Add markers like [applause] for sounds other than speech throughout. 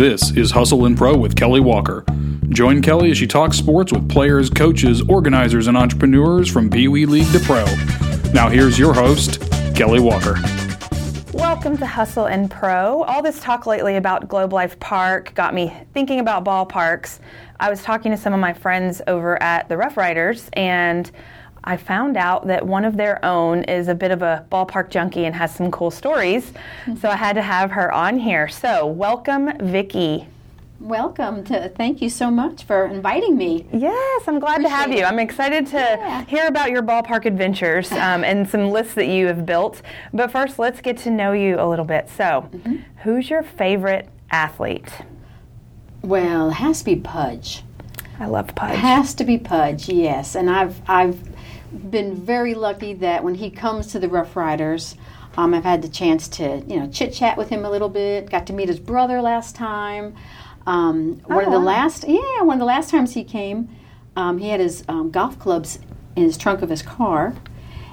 This is Hustle and Pro with Kelly Walker. Join Kelly as she talks sports with players, coaches, organizers, and entrepreneurs from Pee Wee League to Pro. Now, here's your host, Kelly Walker. Welcome to Hustle and Pro. All this talk lately about Globe Life Park got me thinking about ballparks. I was talking to some of my friends over at the Rough Riders, and I found out that one of their own is a bit of a ballpark junkie and has some cool stories. So I had to have her on here. So, welcome, Vicki. Welcome to. Thank you so much for inviting me. Yes, I'm glad to have you. I'm excited to Yeah. hear about your ballpark adventures [laughs] um, and some lists that you have built. But first, let's get to know you a little bit. So, Mm-hmm. who's your favorite athlete? Well, it has to be Pudge. I love Pudge. It has to be Pudge. Yes, and I've I've been very lucky that when he comes to the Rough Riders, um, I've had the chance to you know chit chat with him a little bit. Got to meet his brother last time. Um, one of the wow. last yeah one of the last times he came, um, he had his um, golf clubs in his trunk of his car.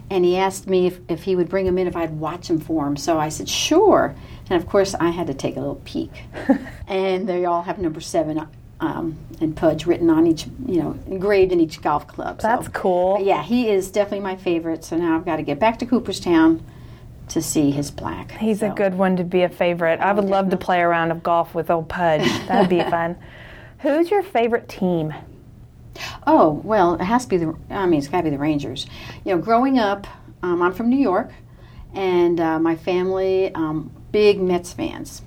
And he asked me if, if he would bring them in if I'd watch them for him. So I said, sure. And of course, I had to take a little peek. [laughs] and they all have number seven um, and Pudge written on each, you know, engraved in each golf club. So- That's cool. yeah, he is definitely my favorite. So now I've got to get back to Cooperstown to see his plaque. He's a good one to be a favorite. I would love to play a round of golf with old Pudge. That'd be [laughs] fun. Who's your favorite team? Oh well, it has to be the. I mean, it's got to be the Rangers. You know, growing up, um, I'm from New York, and uh, my family um, big Mets fans.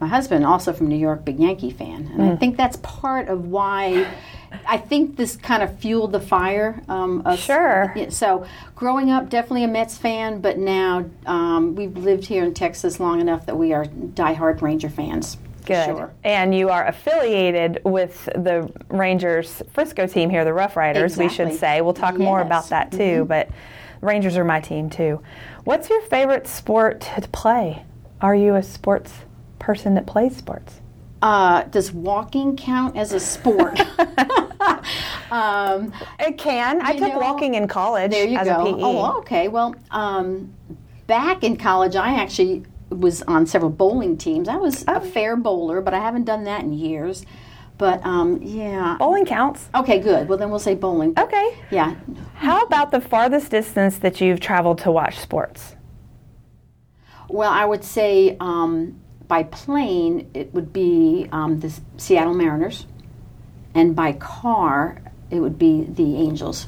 My husband also from New York, big Yankee fan, and I think that's part of why. I think this kind of fueled the fire. Um, of, Sure. So, growing up, definitely a Mets fan, but now um, we've lived here in Texas long enough that we are diehard Ranger fans. Good. Sure. And you are affiliated with the Rangers Frisco team here, the Rough Riders, we should say. We'll talk more about Yes. Mm-hmm. that too, but Rangers are my team too. What's your favorite sport to play? Are you a sports person that plays sports? Uh, does walking count as a sport? [laughs] [laughs] um, It can. I took know, walking in college there you as go. a. PE. Oh, okay. Well, um, back in college, I actually was on several bowling teams. I was Oh. a fair bowler, but I haven't done that in years. But um, yeah. Bowling counts. Okay, good. Well, then we'll say bowling. Okay. Yeah. How about the farthest distance that you've traveled to watch sports? Well, I would say um, by plane it would be um, the Seattle Mariners, and by car it would be the Angels,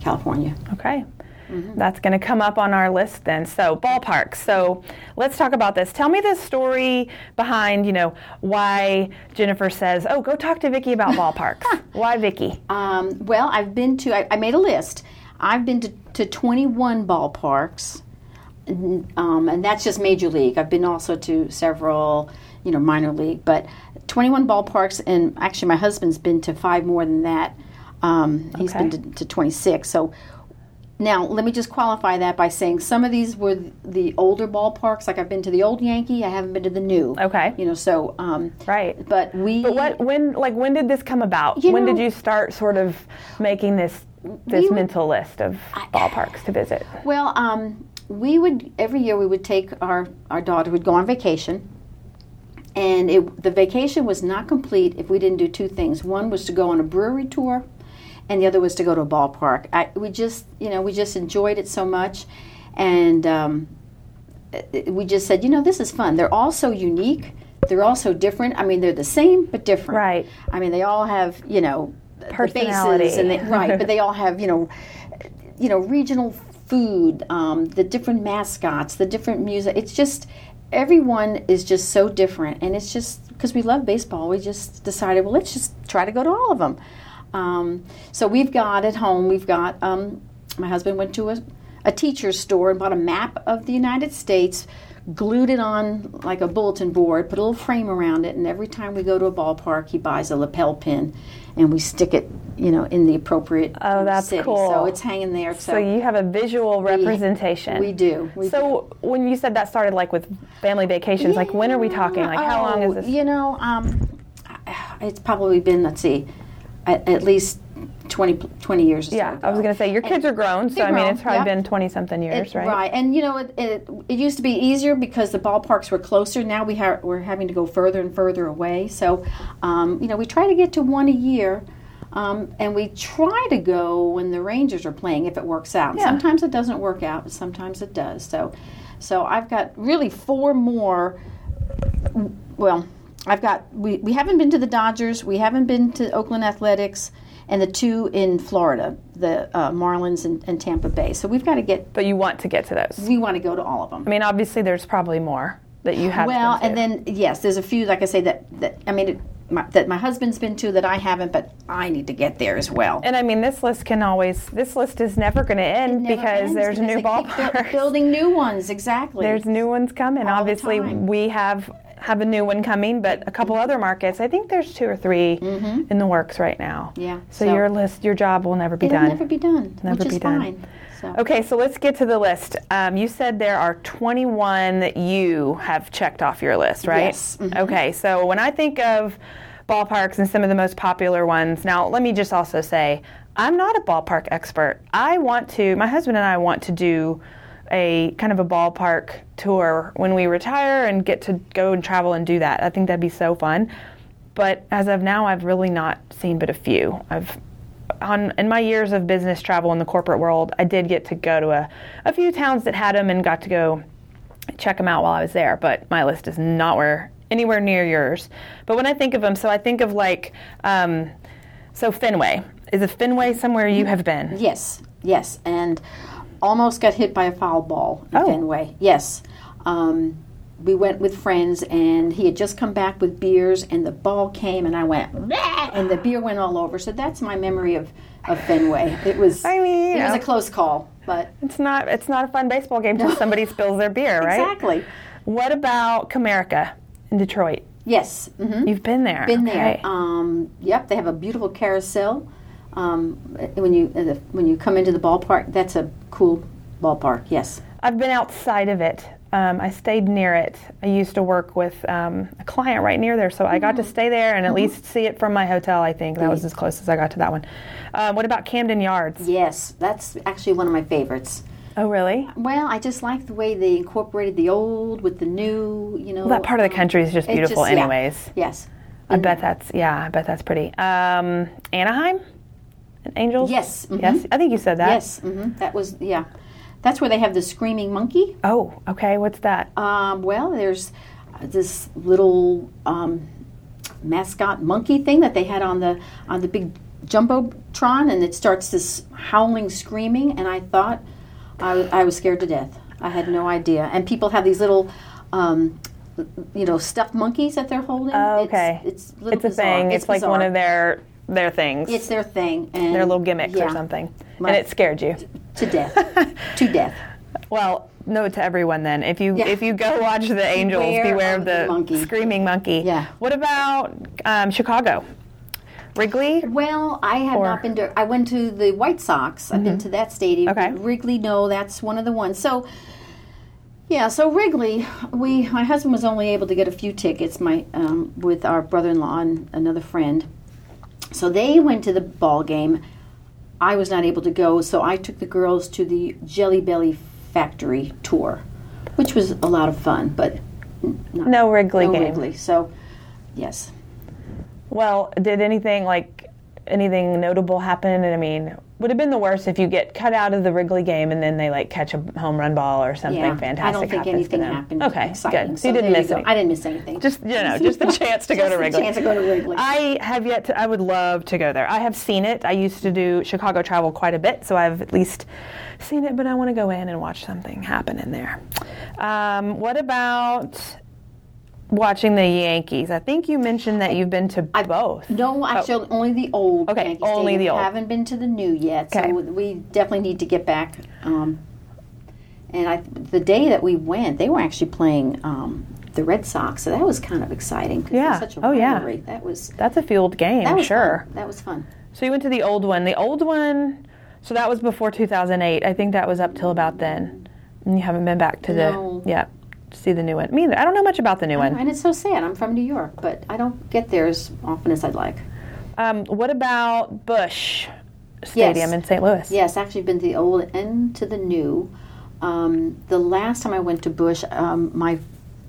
California. Okay. That's going to come up on our list then. So, ballparks. So, let's talk about this. Tell me the story behind, you know, why Jennifer says, "Oh, go talk to Vicky about ballparks." [laughs] why Vicky? Um, well, I've been to, I, I made a list. I've been to, to 21 ballparks, um, and that's just major league. I've been also to several, you know, minor league, but 21 ballparks, and actually, my husband's been to five more than that. Um, He's Okay. been to, to 26. So now, let me just qualify that by saying some of these were the older ballparks. Like I've been to the old Yankee, I haven't been to the new. Okay. You know, so um, Right. But we. But what when like when did this come about? When did you start sort of making this this We mental list of ballparks to visit? Well, um, we would every year we would take our our daughter would go on vacation, and it, the vacation was not complete if we didn't do two things. One was to go on a brewery tour, and the other was to go to a ballpark. I, we just you know we just enjoyed it so much, and um, we just said you know this is fun. They're all so unique. They're all so different. I mean, they're the same but different. Right. I mean, they all have you know bases and they, right, but [laughs] they all have you know you know regional food um, the different mascots the different music it's just everyone is just so different and it's just because we love baseball we just decided well let's just try to go to all of them. Um, so we've got at home we've got um, my husband went to a, a teacher's store and bought a map of the united states glued it on like a bulletin board put a little frame around it and every time we go to a ballpark he buys a lapel pin and we stick it you know in the appropriate Oh, that's city. cool. so it's hanging there So you have a visual representation. we do. We so when you said that started like with family vacations, like when are we talking? Like how long is Oh, this? You know, um, it's probably been let's see, at, at least 20, 20 years. Or so Yeah, I was going to say your kids And are grown, so I mean grown, it's probably been twenty something years, It- right? and you know it, it, it used to be easier because the ballparks were closer. Now we ha- we're having to go further and further away. So, um, you know, we try to get to one a year, um, and we try to go when the Rangers are playing if it works out. Yeah. Sometimes it doesn't work out, but sometimes it does. So, so I've got really four more. Well, I've got we, we haven't been to the Dodgers, we haven't been to Oakland Athletics, and the two in Florida, the uh, Marlins and, and Tampa Bay. So we've got to get. But you want to get to those. We want to go to all of them. I mean, obviously there's probably more that you have. Well, and then yes, there's a few like I say that that I mean it, my, that my husband's been to that I haven't, but I need to get there as well. And I mean, this list can always. This list is never going to end Never because ends there's because new they keep buil- ballparks. building new ones exactly. There's new ones coming. All Obviously, we have have a new one coming, but a couple other markets. I think there's two or 3 in the works right now. Mm-hmm. Yeah, So, so- your list, your job will never be done. It'll done. never be done, Never which be is done. fine. So. Okay, so let's get to the list. Um, you said there are 21 that you have checked off your list, right? Yes, mhm. Okay, so when I think of ballparks and some of the most popular ones, now let me just also say I'm not a ballpark expert. I want to, my husband and I want to do a kind of a ballpark tour when we retire and get to go and travel and do that. I think that'd be so fun. But as of now, I've really not seen but a few. I've on in my years of business travel in the corporate world, I did get to go to a, a few towns that had them and got to go check them out while I was there. But my list is not where anywhere near yours. But when I think of them, so I think of like, um, so Fenway is a Fenway somewhere you have been? Yes, yes, and almost got hit by a foul ball in Oh. Fenway. Yes, um, we went with friends, and he had just come back with beers, and the ball came, and I went, "Bleh," and the beer went all over. So that's my memory of, of Fenway. It was, I mean, it was yeah. a close call, but It's not. It's not a fun baseball game till somebody spills their beer, right? exactly. What about Comerica in Detroit? Yes, hmm You've been there. been okay. there. Um, yep, they have a beautiful carousel. Um, when you uh, when you come into the ballpark, that's a cool ballpark. Yes. I've been outside of it. Um, I stayed near it. I used to work with um, a client right near there, so I got to Mm-hmm. stay there and at least see it from my hotel. I think that was as close as I got to that one. Uh, what about Camden Yards? Yes, that's actually one of my favorites. Oh, really? Well, I just like the way they incorporated the old with the new. You know, Well, that part of the um, country is just beautiful, just- yeah. anyways. Yes. I bet that's yeah. I bet that's pretty. Um, Anaheim, Angels. Yes, mhm. Yes. I think you said that. Yes, hmm that was yeah. That's where they have the screaming monkey. Oh, okay. What's that? Um, well, there's this little um, mascot monkey thing that they had on the on the big jumbotron, and it starts this howling, screaming, and I thought I, I was scared to death. I had no idea. And people have these little. Um, you know, stuffed monkeys that they're holding. Oh, okay. It's, a little It's a bizarre. thing. It's, like one of their their things. It's their thing, and their little gimmicks yeah, or something. My- and it scared you. to death, to [laughs] death. Well, note to everyone then: if you Yeah. if you go watch the Angels, Beware beware, of the the, monkey. screaming monkey. Yeah. What about um, Chicago? Wrigley. Well, I have Or- not been to. I went to the White Sox. I've been to that stadium. Okay. Wrigley, no, that's one of the ones. So, yeah, so Wrigley, we my husband was only able to get a few tickets. My um, with our brother-in-law and another friend. So they went to the ball game. I was not able to go, so I took the girls to the Jelly Belly Factory tour, which was a lot of fun, but not, No Wrigley no game. Wrigley. So, yes. Well, did anything like anything notable happen? I mean, would have been the worst if you get cut out of the Wrigley game and then they like catch a home run ball or something Yeah, fantastic. I don't think anything happened. Okay, exciting. good. So you didn't miss anything. I didn't miss anything. Just you know, just the [laughs] chance to go to the Wrigley. chance to go to Wrigley. I have yet to. I would love to go there. I have seen it. I used to do Chicago travel quite a bit, so I've at least seen it. But I want to go in and watch something happen in there. Um, what about watching the Yankees? I think you mentioned that you've been to both. no, actually, only the old. Oh. Okay, Yankee only Stadium. the old. Haven't been to the new yet, Okay. so we definitely need to get back. Um, and I, the day that we went, they were actually playing um, the Red Sox, so that was kind of exciting. Yeah. Such a Oh, yeah. That was That's a field game, that was sure. Fun. That was fun. So you went to the old one. The old one. So that was before 2008. I think that was up till about then. And you haven't been back to No. the yeah. See the new one. Me either. I don't know much about the new one. And it's so sad. I'm from New York, but I don't get there as often as I'd like. Um, what about Busch Stadium in St. Louis. Yes, actually been to the old and to the new. Um, the last time I went to Busch, um, my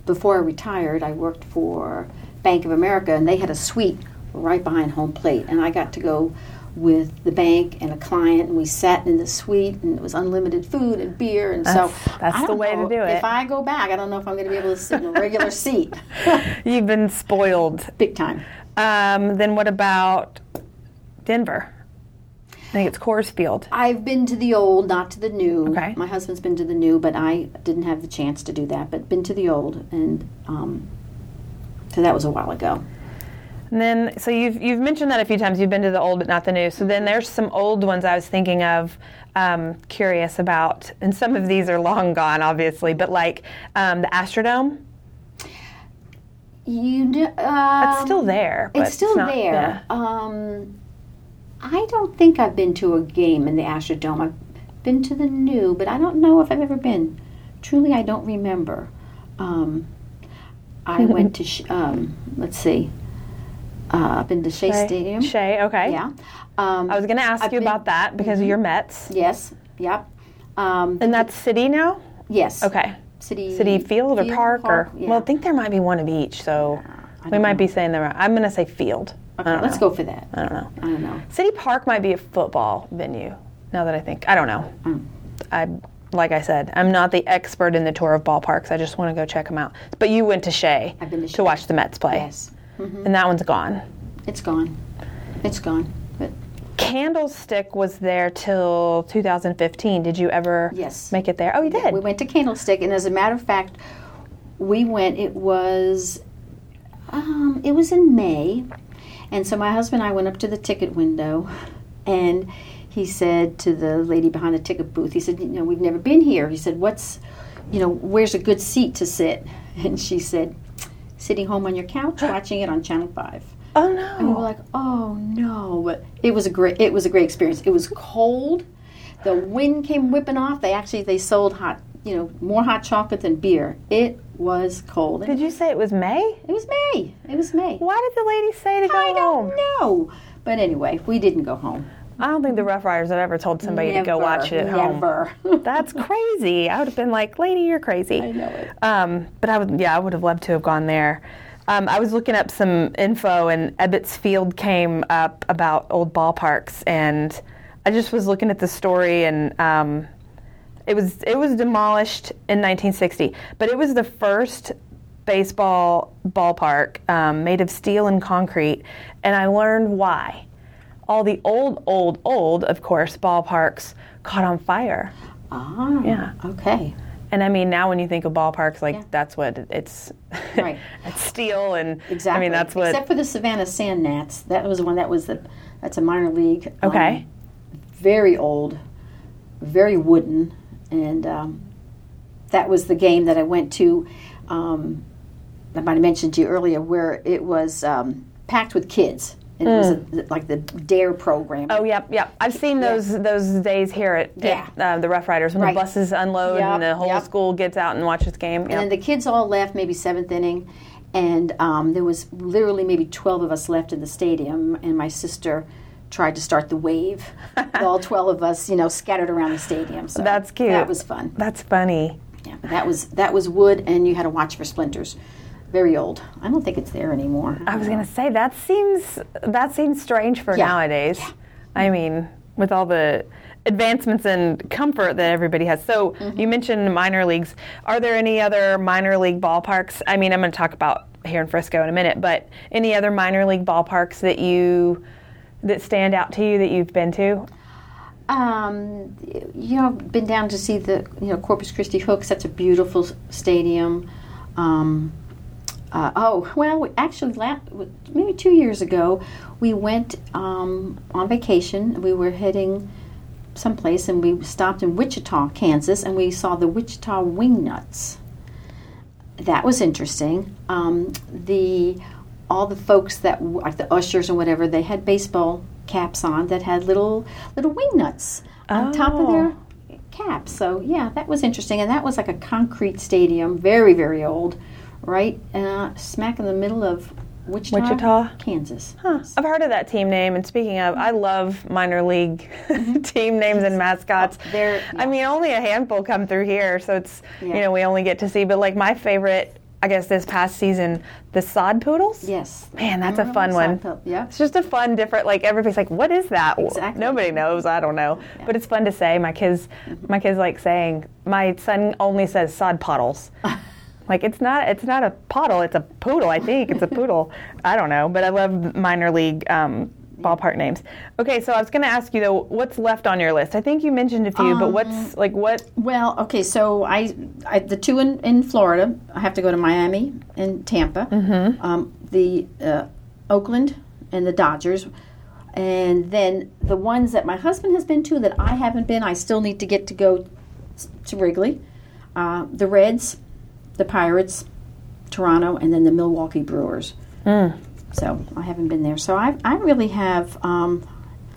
before I retired, I worked for Bank of America, and they had a suite right behind home plate, and I got to go with the bank and a client, and we sat in the suite, and it was unlimited food and beer, and That's- so that's the way to do it. If I go back, I don't know if I'm going to be able to sit in a regular [laughs] seat, You've been spoiled. big time. Um, then what about Denver? I think it's Coors Field. I've been to the old, not to the new. Okay. My husband's been to the new, but I didn't have the chance to do that. But been to the old, and um, so that was a while ago. And then, so you've you've mentioned that a few times. You've been to the old, but not the new. So then, there's some old ones I was thinking of, um, curious about, and some of these are long gone, obviously. But like um, the Astrodome, You, kn- um, it's still there. but It's still not- there. yeah. Um, I don't think I've been to a game in the Astrodome. I've been to the new, but I don't know if I've ever been. Truly, I don't remember. Um, I [laughs] went to, sh- um, let's see, uh, I've been to Shea Stadium. Shea, okay. Yeah. Um, I was going to ask I've you been- Mm-hmm. about that because of your Mets, Yes. Yep. Um, and that's city now. yes. Okay. City. Citi Field or Park, or yeah. well, I think there might be one of each. So I we might know. be saying the right. I'm going to say Field. Okay, let's know. go for that. I don't know. I don't know. City Park might be a football venue. Now that I think, I don't know. Mm. I, like I said, I'm not the expert in the tour of ballparks. I just want to go check them out. But you went to Shea I've been to Shea. watch the Mets play, Yes. And that one's gone. It's gone. It's gone. But Candlestick was there till 2015. Did you ever Yes. make it there? Oh, you did. we went to Candlestick, and as a matter of fact, we went. It was, um, it was in May, and so my husband and I went up to the ticket window, and he said to the lady behind the ticket booth, he said, "You know, we've never been here." He said, "What's, you know, where's a good seat to sit?" [laughs] And she said, "Sitting home on your couch, [gasps] watching it on Channel 5. oh no! And we were like, "Oh no!" But it was a great. It was a great experience. It was cold. The wind came whipping off. They actually they sold hot, you know, more hot chocolate than beer. It was cold. Did you say it was May? It was May. It was May. Why did the lady say to go I home? don't know. But anyway, we didn't go home. I don't think the Rough Riders have ever told somebody to go watch it at home. Never. [laughs] That's crazy. I would have been like, "Lady, you're crazy." I know it. Um, but I would, yeah, I would have loved to have gone there. Um, I was looking up some info, and Ebbets Field came up about old ballparks, and I just was looking at the story, and um, it was it was demolished in 1960, but it was the first baseball ballpark um, made of steel and concrete, and I learned why. All the old, old, old, of course, ballparks caught on fire. ah. Yeah. Okay. And I mean, now when you think of ballparks, like Yeah. that's what it's. [laughs] Right. it's steel, and Exactly. I mean that's what. Except for the Savannah Sand Gnats. That was the one that was the. That's a minor league. um, okay. very old, very wooden, and um, that was the game that I went to. Um, I might have mentioned to you earlier where it was um, packed with kids, and it was a, like the Dare program. Oh yep, yep. I've seen those those days here at, Yeah. at uh, the Rough Riders when Right. the buses unload and the whole yep. school gets out and watches the game. And then the kids all left, maybe seventh inning, and um, there was literally maybe twelve of us left in the stadium. And my sister tried to start the wave. [laughs] all twelve of us, you know, scattered around the stadium. So That's cute. That was fun. That's funny. Yeah, but that was that was wood, and you had to watch for splinters. Very old. I don't think it's there anymore. I was gonna say that seems that seems strange for Yeah. nowadays. I mean, with all the advancements and comfort that everybody has. So Mm-hmm. you mentioned minor leagues. Are there any other minor league ballparks? I mean, I'm going to talk about here in Frisco in a minute, but any other minor league ballparks that you that stand out to you that you've been to? Um, you know, been down to see the you know Corpus Christi Hooks. That's a beautiful stadium. Um, uh, oh well, we- actually, la- maybe two years ago, we went um, on vacation. We were heading someplace, and we stopped in Wichita, Kansas, and we saw the Wichita Wingnuts. That was interesting. Um, the all the folks that like the ushers and whatever, they had baseball caps on that had little little wing nuts on top of their caps. So yeah, that was interesting, and that was like a concrete stadium, very very old, right uh, smack in the middle of Wichita, Wichita? Kansas. Huh. I've heard of that team name, and speaking of, I love minor league [laughs] team names and mascots. Mm-hmm. Oh, they're- I mean, only a handful come through here, so it's Yeah. you know we only get to see. But like my favorite, I guess this past season, the Sod Poodles. Yes. Man, that's a fun one. Seinfeld? Yeah. It's just a fun, different. Like everybody's like, "What is that?" Exactly. Nobody knows. I don't know, but it's fun to say. My kids, my kids like saying. My son only says sod puddles. [laughs] like it's not. It's not a puddle. It's a poodle. I think it's a poodle. I don't know, but I love minor league um, ballpark names. Okay, so I was going to ask you though, what's left on your list? I think you mentioned a few, but what's like what? Well, okay, so I, I the two in, in Florida, I have to go to Miami and Tampa, mm-hmm. um, the uh, Oakland and the Dodgers, and then the ones that my husband has been to that I haven't been, I still need to get to go to Wrigley, uh, the Reds, the Pirates, Toronto, and then the Milwaukee Brewers. So I haven't been there. So I, I really have. Um,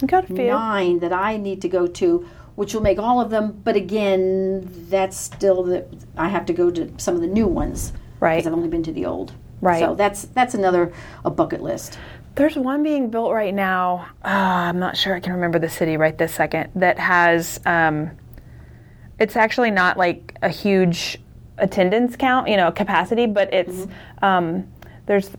got a few. nine that I need to go to, which will make all of them. But again, that's still the I have to go to some of the new ones, Right. Because I've only been to the old, Right. So that's that's another a bucket list. There's one being built right now. Uh, I'm not sure I can remember the city right this second. That has. Um, it's actually not like a huge attendance count, you know, capacity, but it's um, there's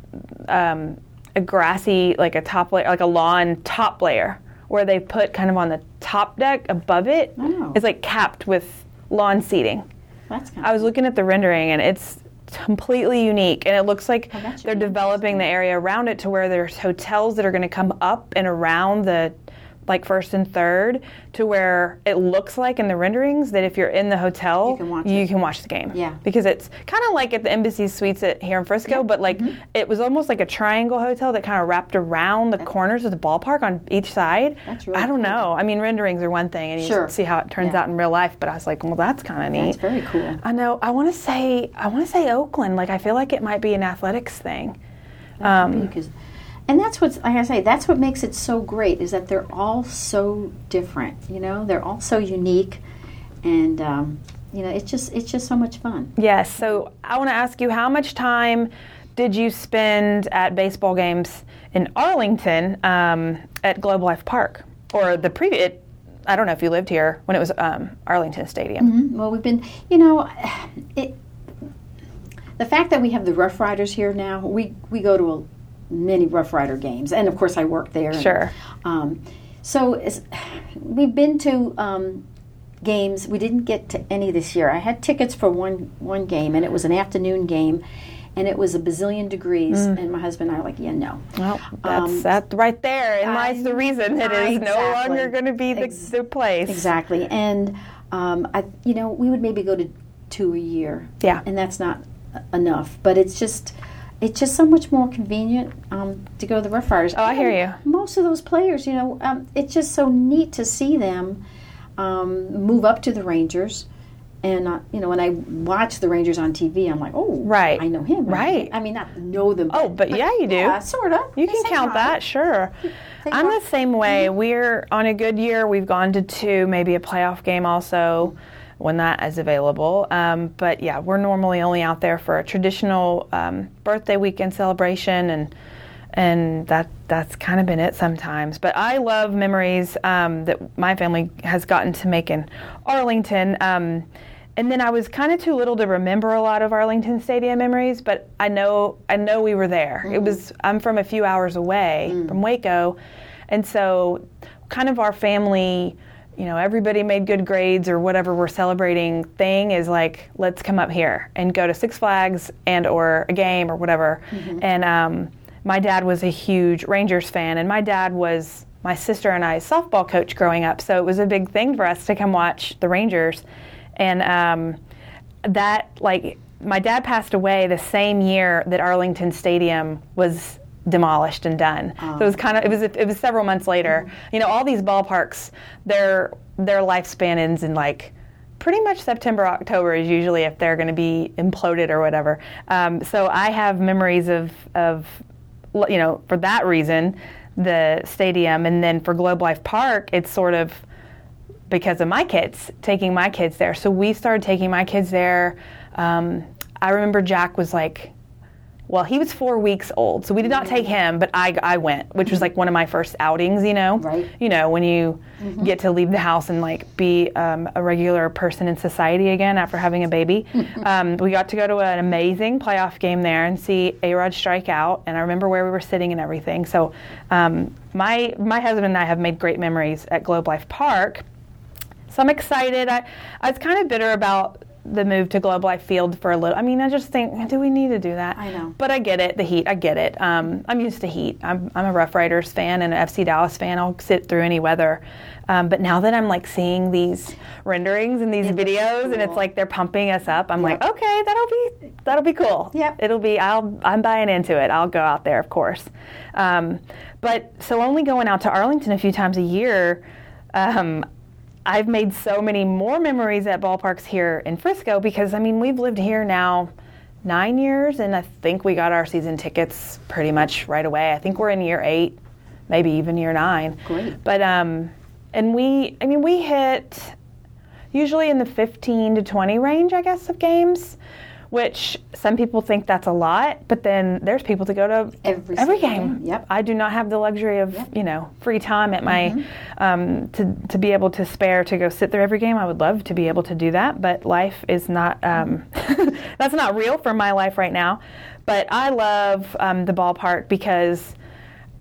um, a grassy, like a top layer, like a lawn top layer, where they put kind of on the top deck above it. Oh. It's like capped with lawn seating. That's kind I was looking at the rendering and it's completely unique and it looks like they're developing the area around it to where there's hotels that are going to come up and around the like first and third to where it looks like in the renderings that if you're in the hotel You can watch you can watch the game Yeah. because it's kind of like at the embassy suites at, here in frisco but like Mm-hmm. it was almost like a triangle hotel that kind of wrapped around the corners of the ballpark on each side That's really i don't cool. know i mean renderings are one thing and you Sure. see how it turns Yeah. out in real life but i was like well that's kind of neat That's very cool. I know. I want to say. I want to say Oakland. Like I feel like it might be an athletics thing. Um, because, and that's what's like I say. That's what makes it so great is that they're all so different. You know, they're all so unique, and um, you know, it's just it's just so much fun. yes. So I want to ask you, how much time did you spend at baseball games in Arlington um, at Globe Life Park or the previous? I don't know if you lived here when it was um, Arlington Stadium. Well, we've been, you know, it. The fact that we have the Rough Riders here now, we we go to a, many Rough Rider games, and of course I work there. and, Sure. um, so we've been to um, games. We didn't get to any this year. I had tickets for one one game, and it was an afternoon game, and it was a bazillion degrees. And my husband and I were like, "Yeah, no." Well, that's Um, that right there. And lies the reason it is no longer going to be the, Ex- the place. Exactly, and um, I, you know, we would maybe go to two a year. Yeah. and that's not enough. But it's just, it's just so much more convenient um, to go to the Rough Riders. Oh, I hear And Most of those players, you know, um, it's just so neat to see them um, move up to the Rangers. And uh, you know, when I watch the Rangers on TV, I'm like, oh, Right. I know him, Right. I mean, not know them. Oh, but yeah, you do. Yeah, sort of. You can count that, sure. [laughs] I'm the same way. We're on a good year. We've gone to two, maybe a playoff game also when that is available. Um, but yeah, we're normally only out there for a traditional um, birthday weekend celebration, and and that that's kind of been it sometimes. But I love memories um, that my family has gotten to make in Arlington. Um, and then I was kind of too little to remember a lot of Arlington Stadium memories, but I know I know we were there. It was I'm from a few hours away from Waco, and so kind of our family, you know, everybody made good grades or whatever we're celebrating thing is like let's come up here and go to Six Flags and or a game or whatever. And um, my dad was a huge Rangers fan, and my dad was my sister and I's softball coach growing up, so it was a big thing for us to come watch the Rangers. And um, that like my dad passed away the same year that Arlington Stadium was demolished and done. So it was kind of it was it was several months later. You know, all these ballparks, their their lifespan ends in like pretty much September October is usually if they're going to be imploded or whatever. Um, so I have memories of of you know for that reason the stadium and then for Globe Life Park it's sort of because of my kids, taking my kids there. So we started taking my kids there. Um, I remember Jack was like well, he was four weeks old, so we did not take him, but I, I went, which was like one of my first outings, you know? Right. You know, when you get to leave the house and like be um, a regular person in society again after having a baby. [laughs] um, we got to go to an amazing playoff game there and see A Rod strike out, and I remember where we were sitting and everything. So, um, my, my husband and I have made great memories at Globe Life Park. So I'm excited. I, I was kind of bitter about the move to Globe Life Field for a little. I mean, I just think, do we need to do that? I know. But I get it. The heat. I get it. Um, I'm used to heat. I'm, I'm a Rough Riders fan and an FC Dallas fan. I'll sit through any weather. Um, but now that I'm like seeing these renderings and these It videos, and it's like they're pumping us up, I'm like, okay, that'll be that'll be cool. Yep. It'll be. I'll. I'm buying into it. I'll go out there, of course. Um, but so only going out to Arlington a few times a year. Um, I've made so many more memories at ballparks here in Frisco because I mean we've lived here now nine years and I think we got our season tickets pretty much right away. I think we're in year eight, maybe even year nine. Great. But um, and we I mean we hit usually in the 15 to 20 range I guess of games. Which some people think that's a lot, but then there's people to go to Every every game. game, yep. I do not have the luxury of Yep. you know free time at my Mm-hmm. um, to to be able to spare to go sit through every game. I would love to be able to do that, but life is not um, [laughs] that's not real for my life right now. But I love um, the ballpark because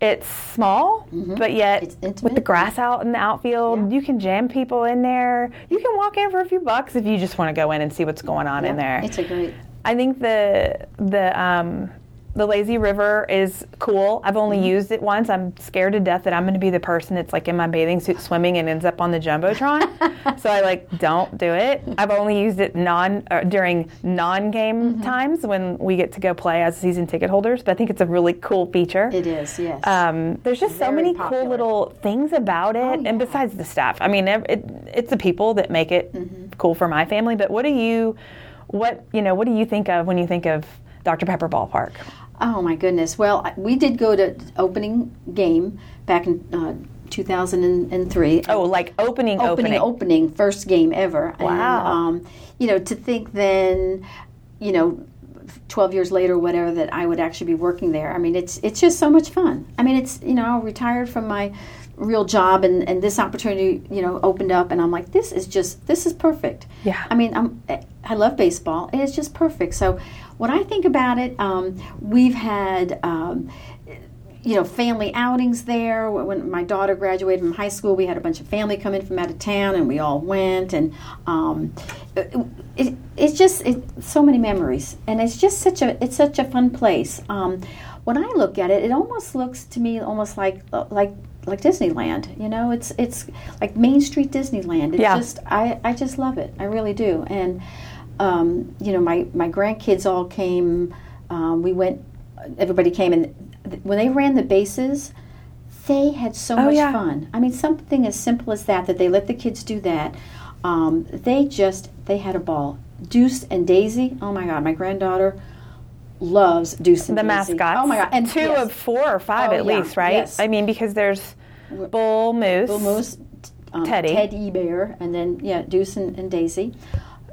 it's small, but yet Mm-hmm. With the grass out in the outfield, Yeah. you can jam people in there. You can walk in for a few bucks if you just want to go in and see what's going on in there. It's a great. I think the the um, the lazy river is cool. I've only Mm-hmm. used it once. I'm scared to death that I'm going to be the person that's like in my bathing suit swimming and ends up on the jumbotron. [laughs] so I like don't do it. I've only used it non uh, during non-game Mm-hmm. times when we get to go play as season ticket holders. But I think it's a really cool feature. It is, yes. Um, there's just so many popular. cool little things about it, Oh, and besides the staff, I mean, ev- it, it's the people that make it Mm-hmm. cool for my family. But what do you, what you know, what do you think of when you think of Dr Pepper Ballpark? Oh my goodness. Well, we did go to opening game back in uh, 2003. Oh, like opening, opening, opening, first game ever. Wow. And, um, you know, to think then, you know, 12 years later, whatever, that I would actually be working there. I mean, it's it's just so much fun. I mean, it's you know, I retired from my real job, and and this opportunity, you know, opened up, and I'm like, this is just this is perfect. Yeah. I mean, I'm I love baseball. It's just perfect. So, when I think about it, um, we've had. Um, you know, family outings there. When my daughter graduated from high school, we had a bunch of family come in from out of town, and we all went. And um, it, it, it's just it, so many memories, and it's just such a it's such a fun place. Um, when I look at it, it almost looks to me almost like like like Disneyland. You know, it's it's like Main Street Disneyland. It's Yeah. just I I just love it. I really do. And um, you know, my my grandkids all came. Um, we went. Everybody came, and th- when they ran the bases, they had so Oh, much yeah. fun. I mean, something as simple as that. That they let the kids do that. Um, they just they had a ball. Deuce and Daisy. Oh my God, my granddaughter loves Deuce and the Daisy. mascots. Oh my God, and two yes, of four or five Oh, at yeah, least, right? yes. I mean, because there's Bull Moose, Bull Moose, um, Teddy. Teddy Bear, and then yeah, Deuce and, and Daisy.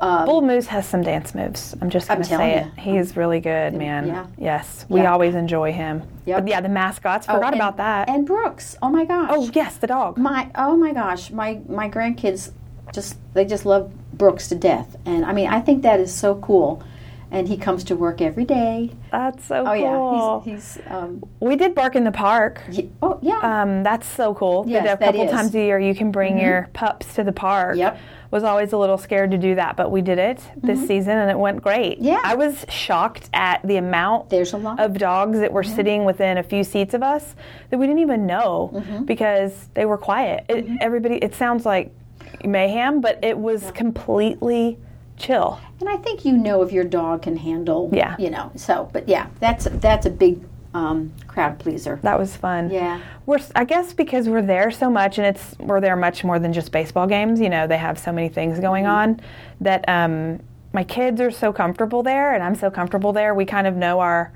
Um, Bull Moose has some dance moves. I'm just going to say telling it. you. He's really good, man. yeah. Yes, we Yeah. always enjoy him. Yep. But yeah, the mascots. oh, Forgot and- about that. And Brooks. Oh my gosh. oh yes, the dog. My oh my gosh, my my grandkids just they just love Brooks to death, and I mean I think that is so cool. And he comes to work every day. That's so Oh cool. yeah, he's, he's um, we did bark in the park. oh yeah, Um, that's so cool. Yes, a couple. Mm-hmm. times a year you can bring your pups to the park. Yep. Was always a little scared to do that, but we did it this season and it went great. Mm-hmm. Yeah. I was shocked at the amount There's a lot. of dogs that were sitting within a few seats of us that we didn't even know Mm-hmm. because they were quiet. It, everybody, it sounds like mayhem, but it was completely chill. and I think you know if your dog can handle. Yeah. You know. So, but yeah, that's that's a big um, crowd pleaser. That was fun. Yeah. We're I guess because we're there so much and it's we're there much more than just baseball games, you know, they have so many things going Mm-hmm. on that um my kids are so comfortable there and I'm so comfortable there. We kind of know our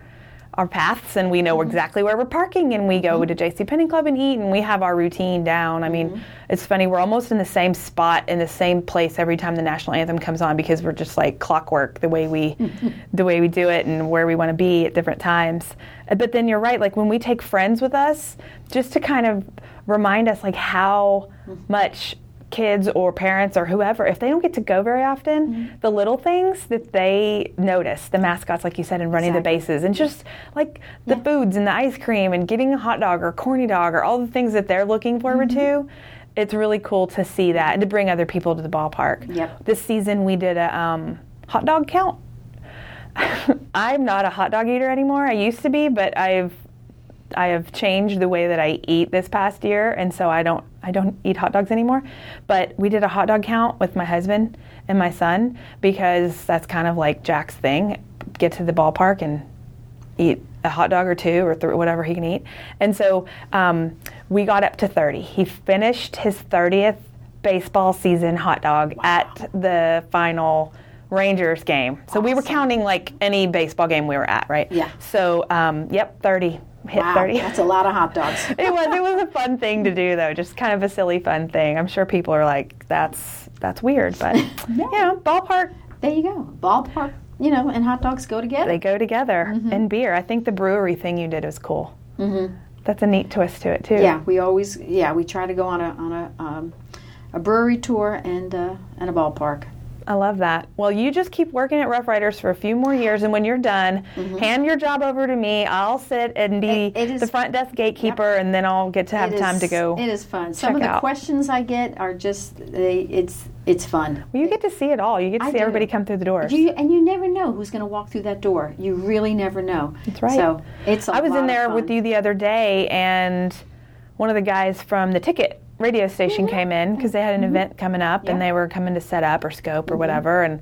our paths and we know Mm-hmm. exactly where we're parking and we go to JC Penney Club and eat and we have our routine down. I mean, Mm-hmm. it's funny, we're almost in the same spot in the same place every time the national anthem comes on because we're just like clockwork the way we [laughs] the way we do it and where we want to be at different times. Uh, But then you're right, like when we take friends with us, just to kind of remind us like how much kids or parents or whoever, if they don't get to go very often, Mm-hmm. the little things that they notice, the mascots, like you said, and running the bases, and just like the foods and the ice cream and getting a hot dog or corny dog or all the things that they're looking forward Mm-hmm. to. It's really cool to see that and to bring other people to the ballpark. Yep. This season we did a um, hot dog count. [laughs] I'm not a hot dog eater anymore. I used to be, but I've I have changed the way that I eat this past year, and so I don't I don't eat hot dogs anymore. But we did a hot dog count with my husband and my son because that's kind of like Jack's thing. Get to the ballpark and eat a hot dog or two or th- whatever he can eat. And so um, we got up to 30. He finished his 30th baseball season hot dog at the final Rangers game. So we were counting like any baseball game we were at, right? Yeah. So um, yep, 30. Hit Wow, 30. that's a lot of hot dogs. [laughs] it was it was a fun thing to do though, just kind of a silly fun thing. I'm sure people are like, that's that's weird, but [laughs] you know, ballpark There you go. Ballpark, you know, and hot dogs go together. they go together. And beer. I think the brewery thing you did was cool. Mm-hmm. That's a neat twist to it too. yeah, we always yeah we try to go on a on a um, a brewery tour and uh, and a ballpark. I love that. Well, you just keep working at Rough Riders for a few more years, and when you're done, hand your job over to me. I'll sit and be Mm-hmm. It- it is- the front desk gatekeeper, and then I'll get to have It time is- to go. It is fun. Some of the out. questions I get are just they. It's it's fun. well, you get to see it all. You get to I see do. everybody come through the door. You, and you never know who's going to walk through that door. You really never know. That's right. So it's. I was in there with you the other day, and one of the guys from the ticket radio station came in because they had an event coming up, Mm-hmm. Yeah. Mm-hmm. and they were coming to set up or scope or whatever, and.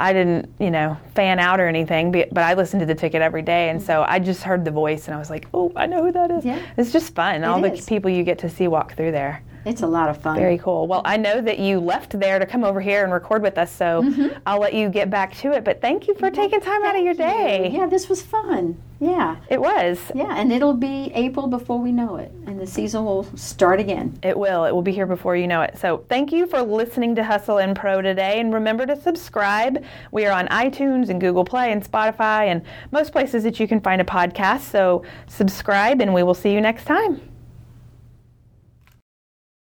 I didn't, you know, fan out or anything, but, I listened to the ticket every day, and so I just heard the voice, and I was like, "Oh, I know who that is." Mm-hmm. Yeah. It's just fun. All the people you get to see walk through there. It's a lot of fun. Very cool. Well, I know that you left there to come over here and record with us, so Mm-hmm. I'll let you get back to it. But thank you for taking time out of your day. Yeah, this was fun. Yeah, It was. yeah, and it'll be April before we know it, and the season will start again. It will. It will be here before you know it. So thank you for listening to Hustle and Pro today. And remember to subscribe. We are on iTunes and Google Play and Spotify and most places that you can find a podcast. So subscribe, and we will see you next time.